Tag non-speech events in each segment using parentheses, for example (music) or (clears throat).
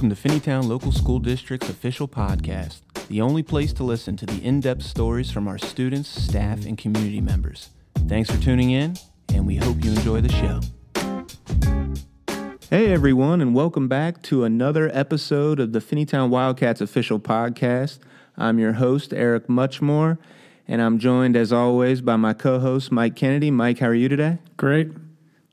Welcome to Finneytown Local School District's official podcast, the only place to listen to the in depth stories from our students, staff, and community members. Thanks for tuning in, and we hope you enjoy the show. Hey, everyone, and welcome back to another episode of the Finneytown Wildcats official podcast. I'm your host, Eric Muchmore, and I'm joined, as always, by my co host, Mike Kennedy. Mike, how are you today? Great.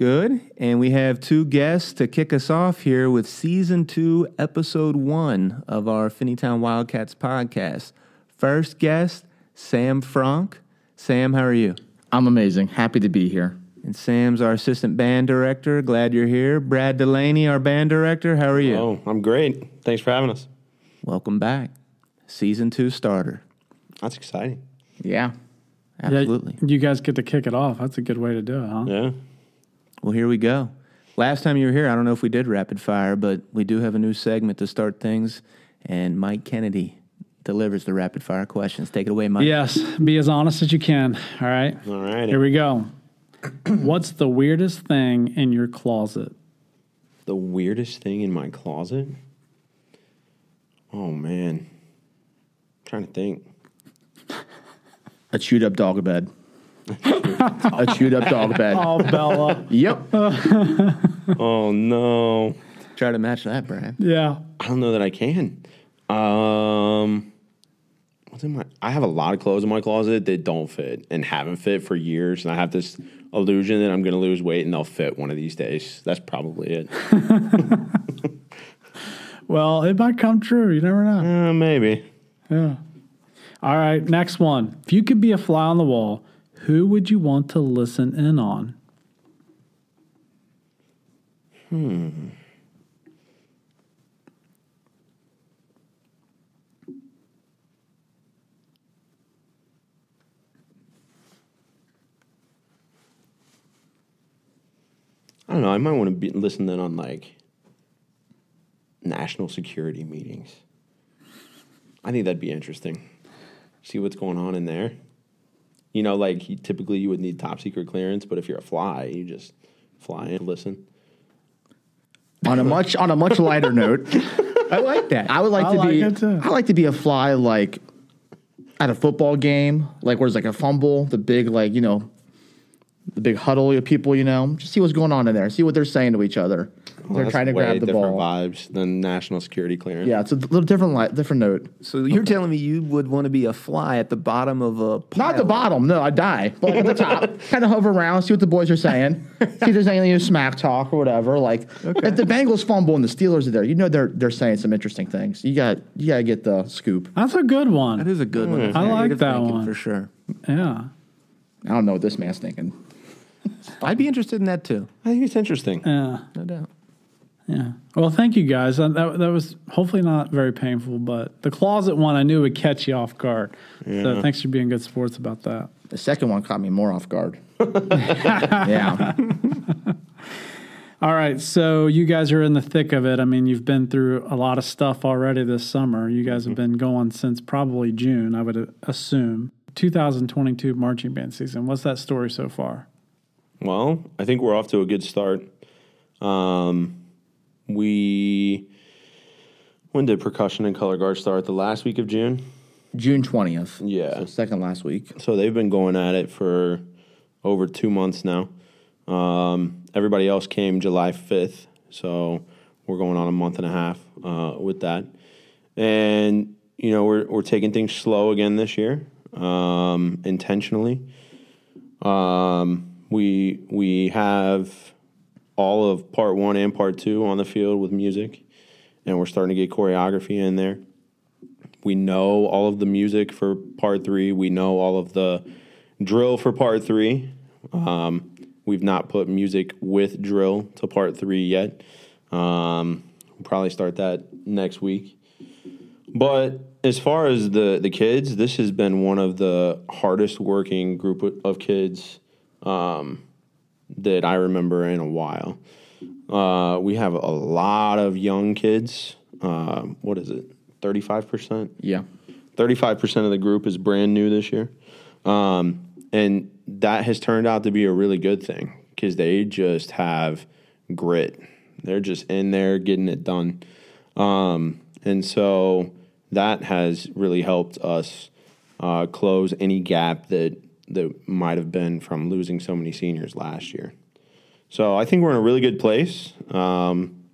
Good. And we have two guests to kick us off here with season two, episode one of our Finneytown Wildcats podcast. First guest, Sam Fronk. Sam, how are you? I'm amazing. Happy to be here. And Sam's our assistant band director. Glad you're here. Brad Delaney, our band director. How are you? Oh, I'm great. Thanks for having us. Welcome back. Season two starter. That's exciting. Yeah. Absolutely. Yeah, you guys get to kick it off. That's a good way to do it, huh? Yeah. Well, here we go. Last time you were here, I don't know if we did rapid fire, but we do have a new segment to start things. And Mike Kennedy delivers the rapid fire questions. Take it away, Mike. Yes. Be as honest as you can. All right. All right. Here we go. (clears throat) What's the weirdest thing in your closet? the weirdest thing in my closet? Oh, man. trying to think. A chewed up dog bed. A chewed up dog bed. Oh, Bella. Yep. (laughs) Oh, no. Try to match that, Brad. yeah. I don't know that I can. Um, what's in my? I have a lot of clothes in my closet that don't fit and haven't fit for years, and I have this illusion that I'm going to lose weight and they'll fit one of these days. That's probably it. (laughs) (laughs) Well, it might come true. You never know. uh, maybe. Yeah. All right. Next one. If you could be a fly on the wall, who would you want to listen in on? Hmm. I don't know. I might want to be listening on like national security meetings. I think that'd be interesting. See what's going on in there. You know, like you- typically you would need top secret clearance, but if you're a fly, you just fly and listen. on a much on a much lighter note, I like that. I would like I to like be it too. I like to be a fly like at a football game, like where there's like a fumble, the big like, you know, the big huddle of people, you know, just see what's going on in there, see what they're saying to each other. They're trying to grab the different ball. vibes than national security clearance. Yeah, it's a little different light, different note. So you're telling me you would want to be a fly at the bottom of a pile? Not the bottom, no, I die. But like at the top, (laughs) kind of hover around, see what the boys are saying, see if there's any smack talk or whatever. Like if the Bengals fumble and the Steelers are there, you know they're they're saying some interesting things. You got you got to get the scoop. That's a good one. That is a good one. That's I like that one. for sure. Yeah. I don't know what this man's thinking. I'd be interested in that too, I think it's interesting. Yeah. no doubt. Yeah. Well, thank you guys. That, that, that was hopefully not very painful, but the closet one I knew would catch you off guard. Yeah. So thanks for being good sports about that. The second one caught me more off guard. (laughs) yeah, All right. So you guys are in the thick of it. I mean, you've been through a lot of stuff already this summer. You guys have been going since probably June, I would assume. 2022 marching band season. What's that story so far? Well, I think we're off to a good start. Um, we when did percussion and color guard start? The last week of June. June twentieth. Yeah. so second last week. So they've been going at it for over two months now. Um, everybody else came July 5th. So we're going on a month and a half uh, with that. And, you know, we're, we're taking things slow again this year, um, intentionally. Um, we, we have all of part one and part two on the field with music, and we're starting to get choreography in there. We know all of the music for part three. We know all of the drill for part three. Um, we've not put music with drill to part three yet. Um, we'll probably start that next week. But as far as the the kids, this has been one of the hardest working group of- kids um, that I remember in a while. Uh, we have a lot of young kids. Uh, what is it? Thirty five percent. Yeah, Thirty-five percent of the group is brand new this year, um, and that has turned out to be a really good thing because they just have grit. They're just in there getting it done. Um, and so that has really helped us uh, close any gap that that might have been from losing so many seniors last year. So I think we're in a really good place. Um,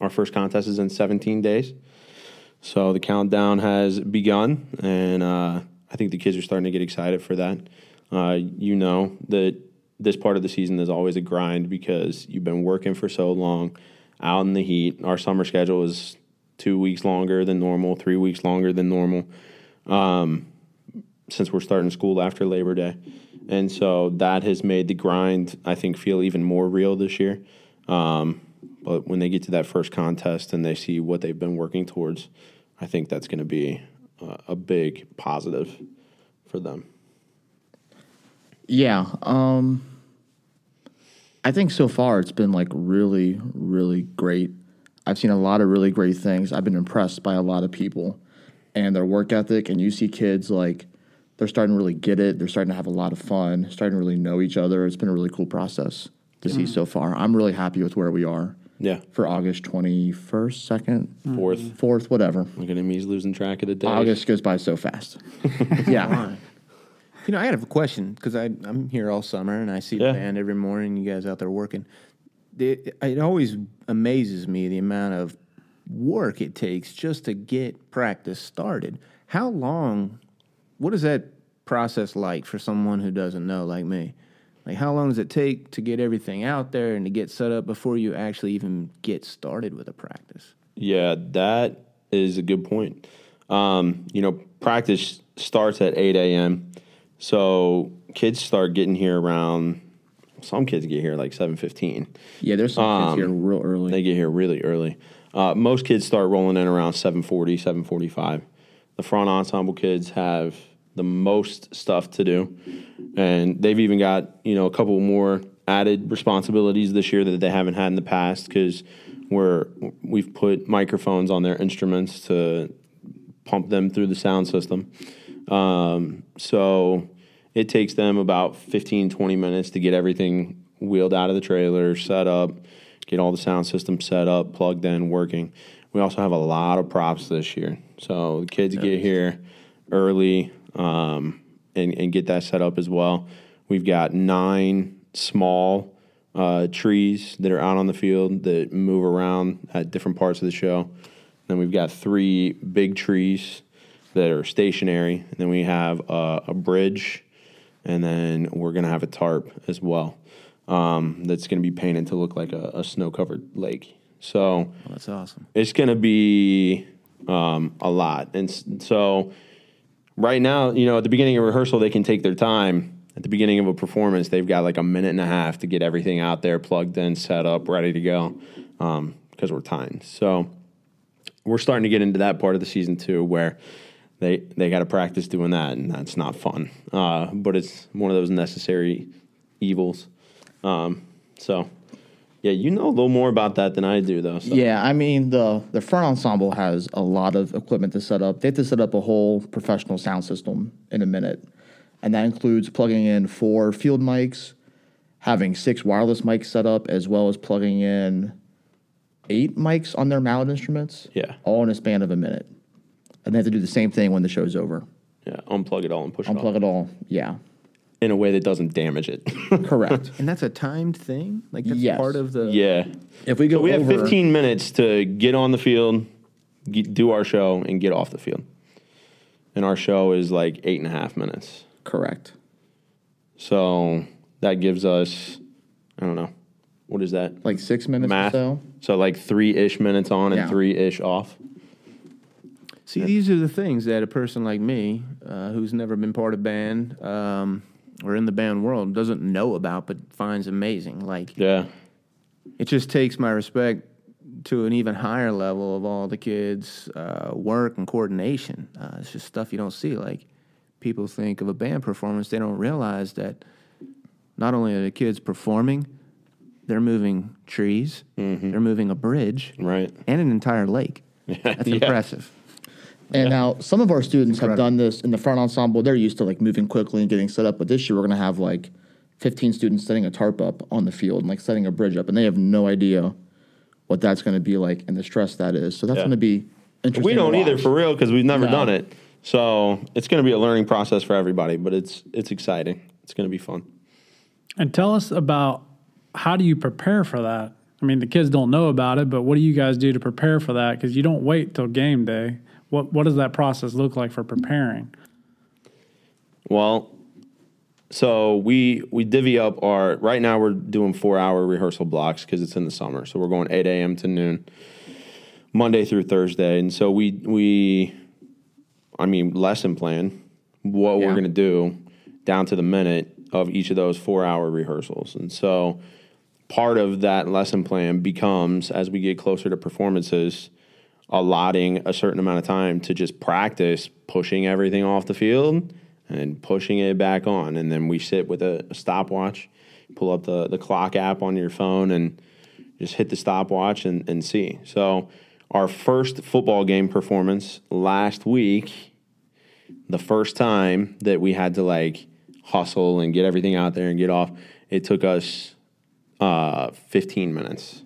our first contest is in 17 days. So the countdown has begun, and uh, I think the kids are starting to get excited for that. Uh, you know that this part of the season is always a grind because you've been working for so long out in the heat. Our summer schedule is two weeks longer than normal, three weeks longer than normal, um, since we're starting school after Labor Day. And so that has made the grind, I think, feel even more real this year. Um, but when they get to that first contest and they see what they've been working towards, I think that's going to be a, a big positive for them. Yeah. Um, I think so far it's been like really, really great. I've seen a lot of really great things. I've been impressed by a lot of people and their work ethic. And you see kids like they're starting to really get it. They're starting to have a lot of fun, starting to really know each other. It's been a really cool process to see so far. I'm really happy with where we are Yeah. for August 21st, 2nd, Fourth. 4th, whatever. Look at him. He's losing track of the day. August goes by so fast. (laughs) yeah. You know, I have a question because I'm here all summer and I see Yeah. the band every morning. You guys out there working. It, it always amazes me the amount of work it takes just to get practice started. How long? What is that process like for someone who doesn't know, like me? Like, how long does it take to get everything out there and to get set up before you actually even get started with a practice? Yeah, that is a good point. Um, you know, practice starts at 8 a.m. So kids start getting here around, some kids get here like 7.15. Yeah, there's some Um, kids here real early. They get here really early. Uh, most kids start rolling in around 740, 745. The front ensemble kids have the most stuff to do. And they've even got, you know, a couple more added responsibilities this year that they haven't had in the past because we're we've put microphones on their instruments to pump them through the sound system. Um, so it takes them about 15, 20 minutes to get everything wheeled out of the trailer, set up, get all the sound system set up, plugged in, working. We also have a lot of props this year. So the kids get here early um, and, and get that set up as well. We've got nine small uh, trees that are out on the field that move around at different parts of the show. Then we've got three big trees that are stationary. And then we have a, a bridge, and then we're going to have a tarp as well um, that's going to be painted to look like a, a snow covered lake. So Well, that's awesome. it's going to be um, a lot. And so right now, you know, at the beginning of rehearsal, they can take their time. At the beginning of a performance, they've got like a minute and a half to get everything out there, plugged in, set up, ready to go, because we're timed. So we're starting to get into that part of the season too, where they they got to practice doing that, and that's not fun. Uh, but it's one of those necessary evils. Um, so yeah, you know a little more about that than I do, though. So. Yeah, I mean the the front ensemble has a lot of equipment to set up. They have to set up a whole professional sound system in a minute, and that includes plugging in four field mics, having six wireless mics set up, as well as plugging in eight mics on their mallet instruments. Yeah. all in a span of a minute, and they have to do the same thing when the show's over. Yeah, unplug it all and push it Unplug off it all. Yeah, in a way that doesn't damage it. (laughs) correct. And that's a timed thing? Like, that's Yes. part of the. yeah. if we go So we have over, 15 minutes to get on the field, get, do our show, and get off the field. And our show is like eight and a half minutes. correct. So that gives us, I don't know, what is that? Like six minutes Math. or so. So like three ish minutes on and Yeah. three ish off. See, these are the things that a person like me, uh, who's never been part of band um, or in the band world, doesn't know about, but finds amazing. Like, Yeah. it just takes my respect to an even higher level of all the kids' uh, work and coordination. Uh, it's just stuff you don't see. Like, people think of a band performance, they don't realize that not only are the kids performing, they're moving trees, they're moving a bridge, Right. and an entire lake. (laughs) That's Yeah. impressive. And now some of our students have done this in the front ensemble. They're used to like moving quickly and getting set up. But this year we're going to have like 15 students setting a tarp up on the field and like setting a bridge up, and they have no idea what that's going to be like and the stress that is. So that's Yeah. going to be interesting. We don't either watch. for real because we've never No. done it. So it's going to be a learning process for everybody, but it's it's exciting. It's going to be fun. And tell us about how do you prepare for that? I mean, the kids don't know about it, but what do you guys do to prepare for that? Because you don't wait till game day. What what does that process look like for preparing? Well, so we we divvy up our right now we're doing four hour rehearsal blocks because it's in the summer. So we're going eight a.m. to noon, Monday through Thursday, and so we we, I mean, lesson plan what Yeah. we're gonna do down to the minute of each of those four hour rehearsals, and so part of that lesson plan becomes as we get closer to performances allotting a certain amount of time to just practice pushing everything off the field and pushing it back on. And then we sit with a, a stopwatch, pull up the, the clock app on your phone and just hit the stopwatch and, and see. So, our first football game performance last week, the first time that we had to like hustle and get everything out there and get off, it took us uh, 15 minutes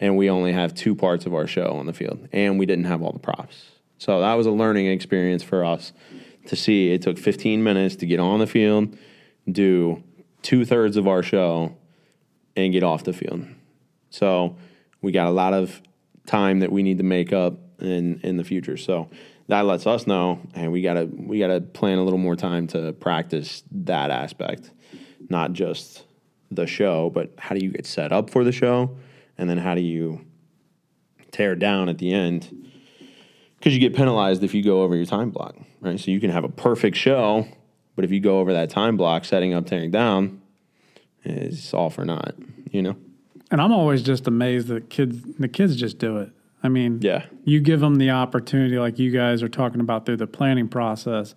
and we only have two parts of our show on the field, and we didn't have all the props. So that was a learning experience for us to see. It took 15 minutes to get on the field, do two thirds of our show, and get off the field. So we got a lot of time that we need to make up in in the future. So that lets us know, and we gotta we gotta plan a little more time to practice that aspect, not just the show, but how do you get set up for the show, and then how do you tear down at the end? Because you get penalized if you go over your time block, right? So you can have a perfect show, but if you go over that time block, setting up, tearing down, it's all for naught, you know? And I'm always just amazed that kids the kids just do it. I mean, Yeah. you give them the opportunity like you guys are talking about through the planning process.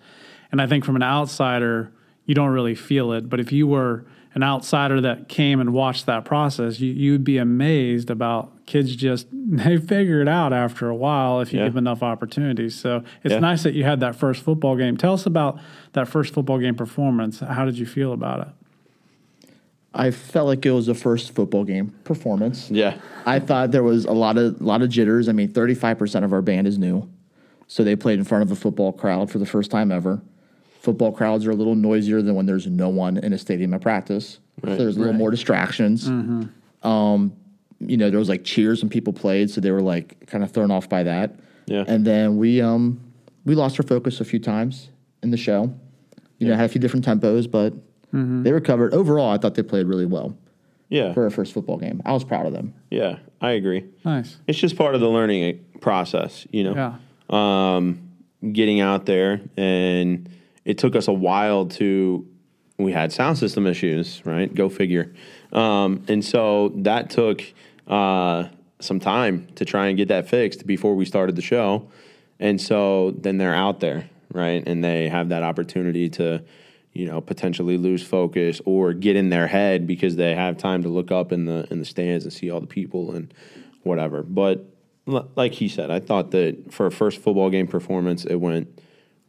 And I think from an outsider, you don't really feel it, but if you were an outsider that came and watched that process, you you'd be amazed about kids just (laughs) they figure it out after a while if you Yeah. give enough opportunities. So it's Yeah. nice that you had that first football game. Tell us about that first football game performance. How did you feel about it? I felt like it was a first football game performance. Yeah. I thought there was a lot of lot of jitters. I mean, 35% of our band is new. So they played in front of a football crowd for the first time ever. Football crowds are a little noisier than when there's no one in a stadium at practice. Right. So there's a little more distractions. Um, you know, there was like cheers when people played, so they were like kind of thrown off by that. Yeah. And then we um we lost our focus a few times in the show. You know, had a few different tempos, but they recovered. Overall, I thought they played really well Yeah. for a first football game. I was proud of them. Yeah. I agree. Nice. It's just part of the learning process, you know? Yeah. um, getting out there, and it took us a while to. We had sound system issues, right? Go figure. Um, and so that took uh, some time to try and get that fixed before we started the show. And so then they're out there, right? And they have that opportunity to, you know, potentially lose focus or get in their head because they have time to look up in the in the stands and see all the people and whatever. But like he said, I thought that for a first football game performance, it went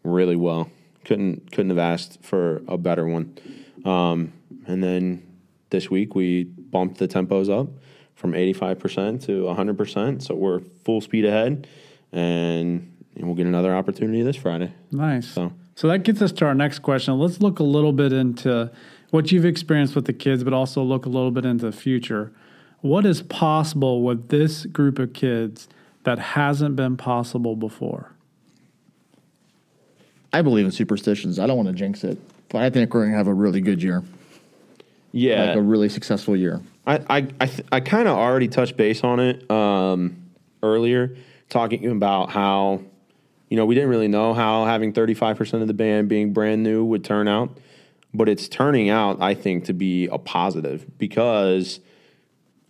really well. Couldn't couldn't have asked for a better one. Um, and then this week we bumped the tempos up from 85% to 100%. So we're full speed ahead, and, and we'll get another opportunity this Friday. Nice. So- So that gets us to our next question. Let's look a little bit into what you've experienced with the kids, but also look a little bit into the future. What is possible with this group of kids that hasn't been possible before? I believe in superstitions. I don't want to jinx it, but I think we're going to have a really good year, Yeah, like a really successful year. I I I, th- I kind of already touched base on it um, earlier, talking about how you know we didn't really know how having thirty five percent of the band being brand new would turn out, but it's turning out I think to be a positive because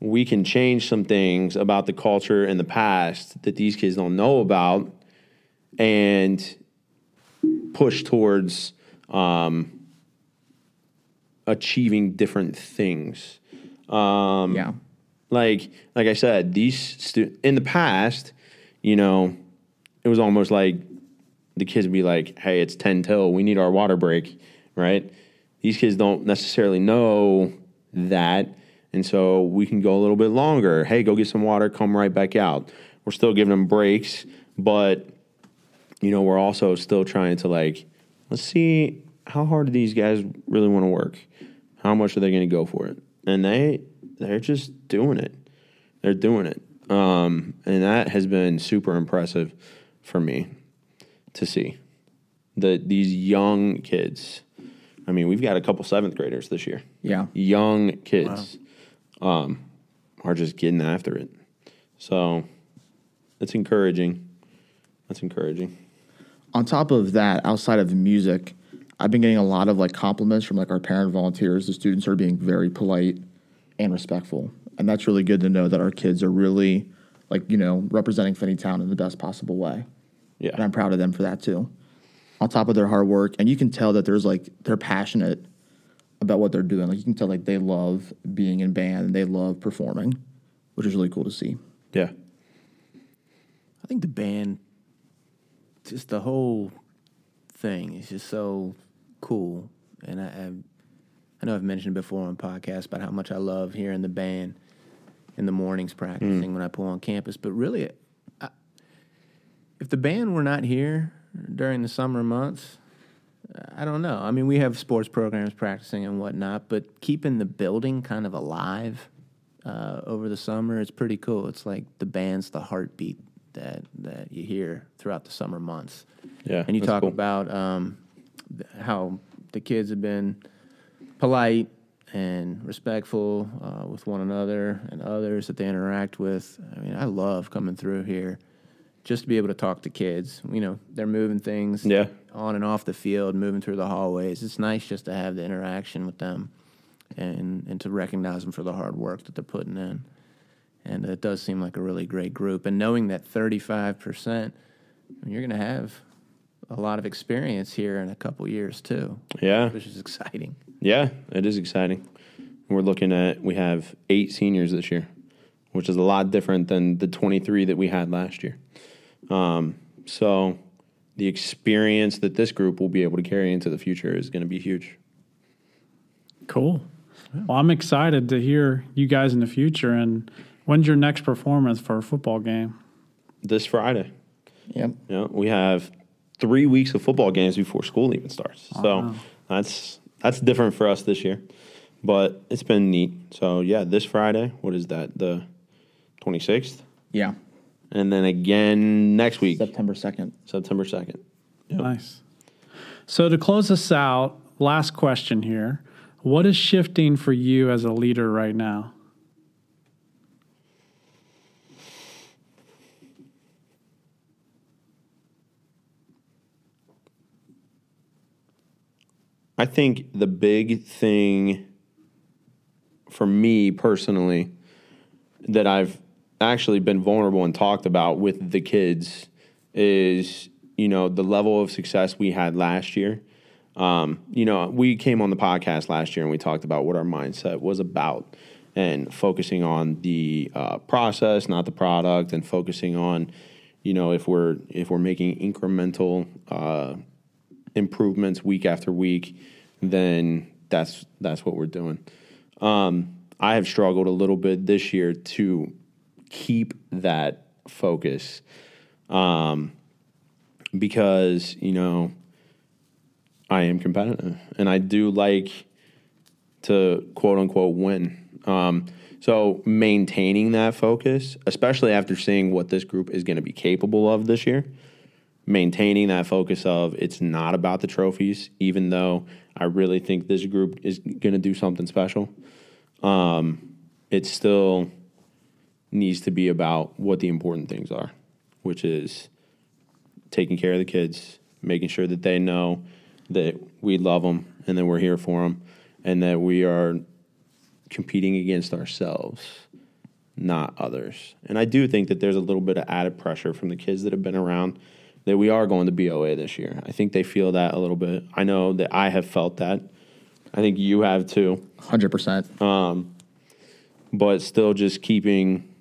we can change some things about the culture in the past that these kids don't know about, and push towards um, achieving different things yeah. like like I said, these stu- in the past, you know, it was almost like the kids would be like, "Hey, it's ten till. We need our water break." Right? These kids don't necessarily know that, And so we can go a little bit longer. Hey, go get some water, come right back out. We're still giving them breaks, but you know, we're also still trying to like, let's see how hard do these guys really want to work? How much are they going to go for it? And they they're just doing it. They're doing it. Um, and that has been super impressive for me to see. that these young kids. I mean, we've got a couple seventh graders this year. Yeah. Young kids um, are just getting after it. So it's encouraging. That's encouraging. On top of that, outside of music, I've been getting a lot of like compliments from like our parent volunteers. The students are being very polite and respectful, and that's really good to know that our kids are really like you know representing Finneytown in the best possible way. Yeah. And I'm proud of them for that too. On top of their hard work, and you can tell that there's like they're passionate about what they're doing. Like you can tell like they love being in band and they love performing, which is really cool to see. Yeah. I think the band, just the whole thing, is just so cool. And I, I, I know I've mentioned before on podcasts about how much I love hearing the band in the mornings practicing when I pull on campus. But really, I, if the band were not here during the summer months, I don't know. I mean, we have sports programs practicing and whatnot, but keeping the building kind of alive uh, over the summer, it's pretty cool. It's like the band's the heartbeat that that you hear throughout the summer months. Yeah. And you talk cool. about um, how the kids have been polite and respectful uh, with one another and others that they interact with. I mean, I love coming through here just to be able to talk to kids. You know, they're moving things Yeah. on and off the field, moving through the hallways. It's nice just to have the interaction with them and and to recognize them for the hard work that they're putting in. And it does seem like a really great group. And knowing that 35%, you're going to have a lot of experience here in a couple years too, Yeah. which is exciting. Yeah, it is exciting. We're looking at we have eight seniors this year, which is a lot different than the 23 that we had last year. Um, so the experience that this group will be able to carry into the future is going to be huge. Cool. Well, I'm excited to hear you guys in the future. And when's your next performance for a football game? This Friday, Yep. you know, we have three weeks of football games before school even starts. So that's that's different for us this year, but it's been neat. So yeah, this Friday, what is that? The 26th, Yeah. and then again next week, September 2nd. September 2nd. Yep. Nice. So to close us out, last question here. What is shifting for you as a leader right now? I think the big thing for me personally that I've actually been vulnerable and talked about with the kids is, you know, the level of success we had last year. Um, you know, we came on the podcast last year and we talked about what our mindset was about and focusing on the uh, process, not the product, and focusing on, you know, if we're if we're making incremental uh, improvements week after week, then that's that's what we're doing. Um, I have struggled a little bit this year to keep that focus um, because you know I am competitive and I do like to quote unquote win. Um, so maintaining that focus, especially after seeing what this group is going to be capable of this year, maintaining that focus of it's not about the trophies, even though I really think this group is going to do something special. Um, it still needs to be about what the important things are, which is taking care of the kids, making sure that they know that we love them and that we're here for them, and that we are competing against ourselves, not others. And I do think that there's a little bit of added pressure from the kids that have been around that we are going to BOA this year. I think they feel that a little bit. I know that I have felt that. I think you have too. 100%. Um, but still just keeping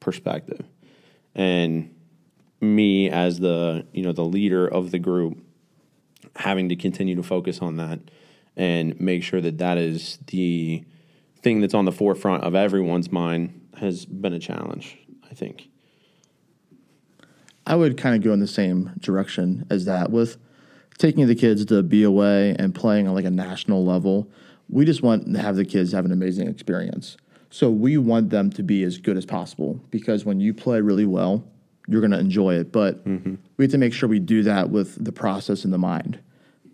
perspective. And me as the, you know, the leader of the group having to continue to focus on that and make sure that that is the thing that's on the forefront of everyone's mind has been a challenge. I think. I would kind of go in the same direction as that with taking the kids to BOA and playing on like a national level. We just want to have the kids have an amazing experience. So we want them to be as good as possible because when you play really well, you're going to enjoy it. But mm-hmm. we have to make sure we do that with the process in the mind,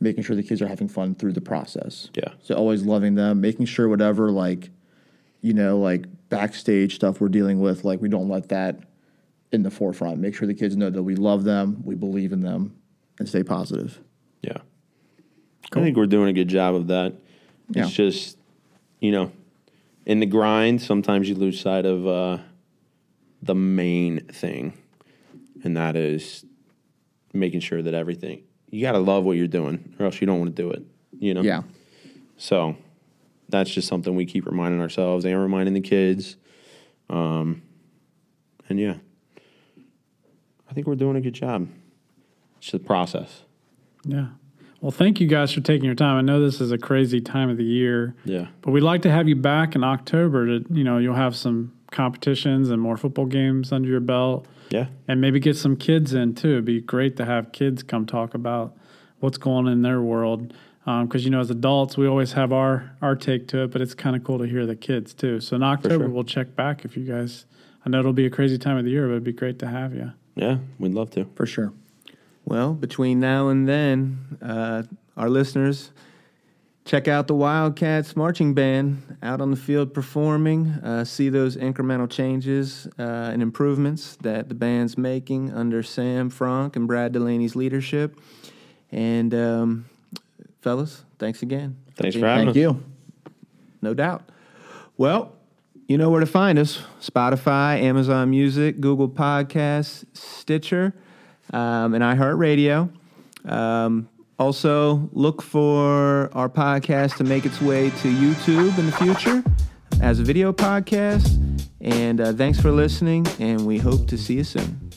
making sure the kids are having fun through the process. Yeah. So always loving them, making sure whatever like, you know, like backstage stuff we're dealing with, like we don't let that in the forefront. Make sure the kids know that we love them, we believe in them, and stay positive. Yeah. I think we're doing a good job of that. Yeah. It's just, you know, in the grind, sometimes you lose sight of uh, the main thing, and that is making sure that everything, you got to love what you're doing, or else you don't want to do it, you know? Yeah. So that's just something we keep reminding ourselves and reminding the kids. Um, and yeah, I think we're doing a good job. It's the process. Yeah. Well, thank you guys for taking your time. I know this is a crazy time of the year, Yeah. but we'd like to have you back in October. To you know, you'll have some competitions and more football games under your belt, Yeah. and maybe get some kids in too. It'd be great to have kids come talk about what's going on in their world. Um, because you know, as adults, we always have our our take to it, but it's kind of cool to hear the kids too. So in October, sure. we'll check back if you guys. I know it'll be a crazy time of the year, but it'd be great to have you. Yeah. We'd love to. For sure. Well, between now and then, uh, our listeners check out the Wildcats marching band out on the field performing. Uh, see those incremental changes uh, and improvements that the band's making under Sam Fronk and Brad Delaney's leadership. And um, fellas, thanks again. Thanks for having Thank us. you. No doubt. Well, you know where to find us Spotify, Amazon Music, Google Podcasts, Stitcher, um, and iHeartRadio. Um, also, look for our podcast to make its way to YouTube in the future as a video podcast. And uh, thanks for listening, and we hope to see you soon.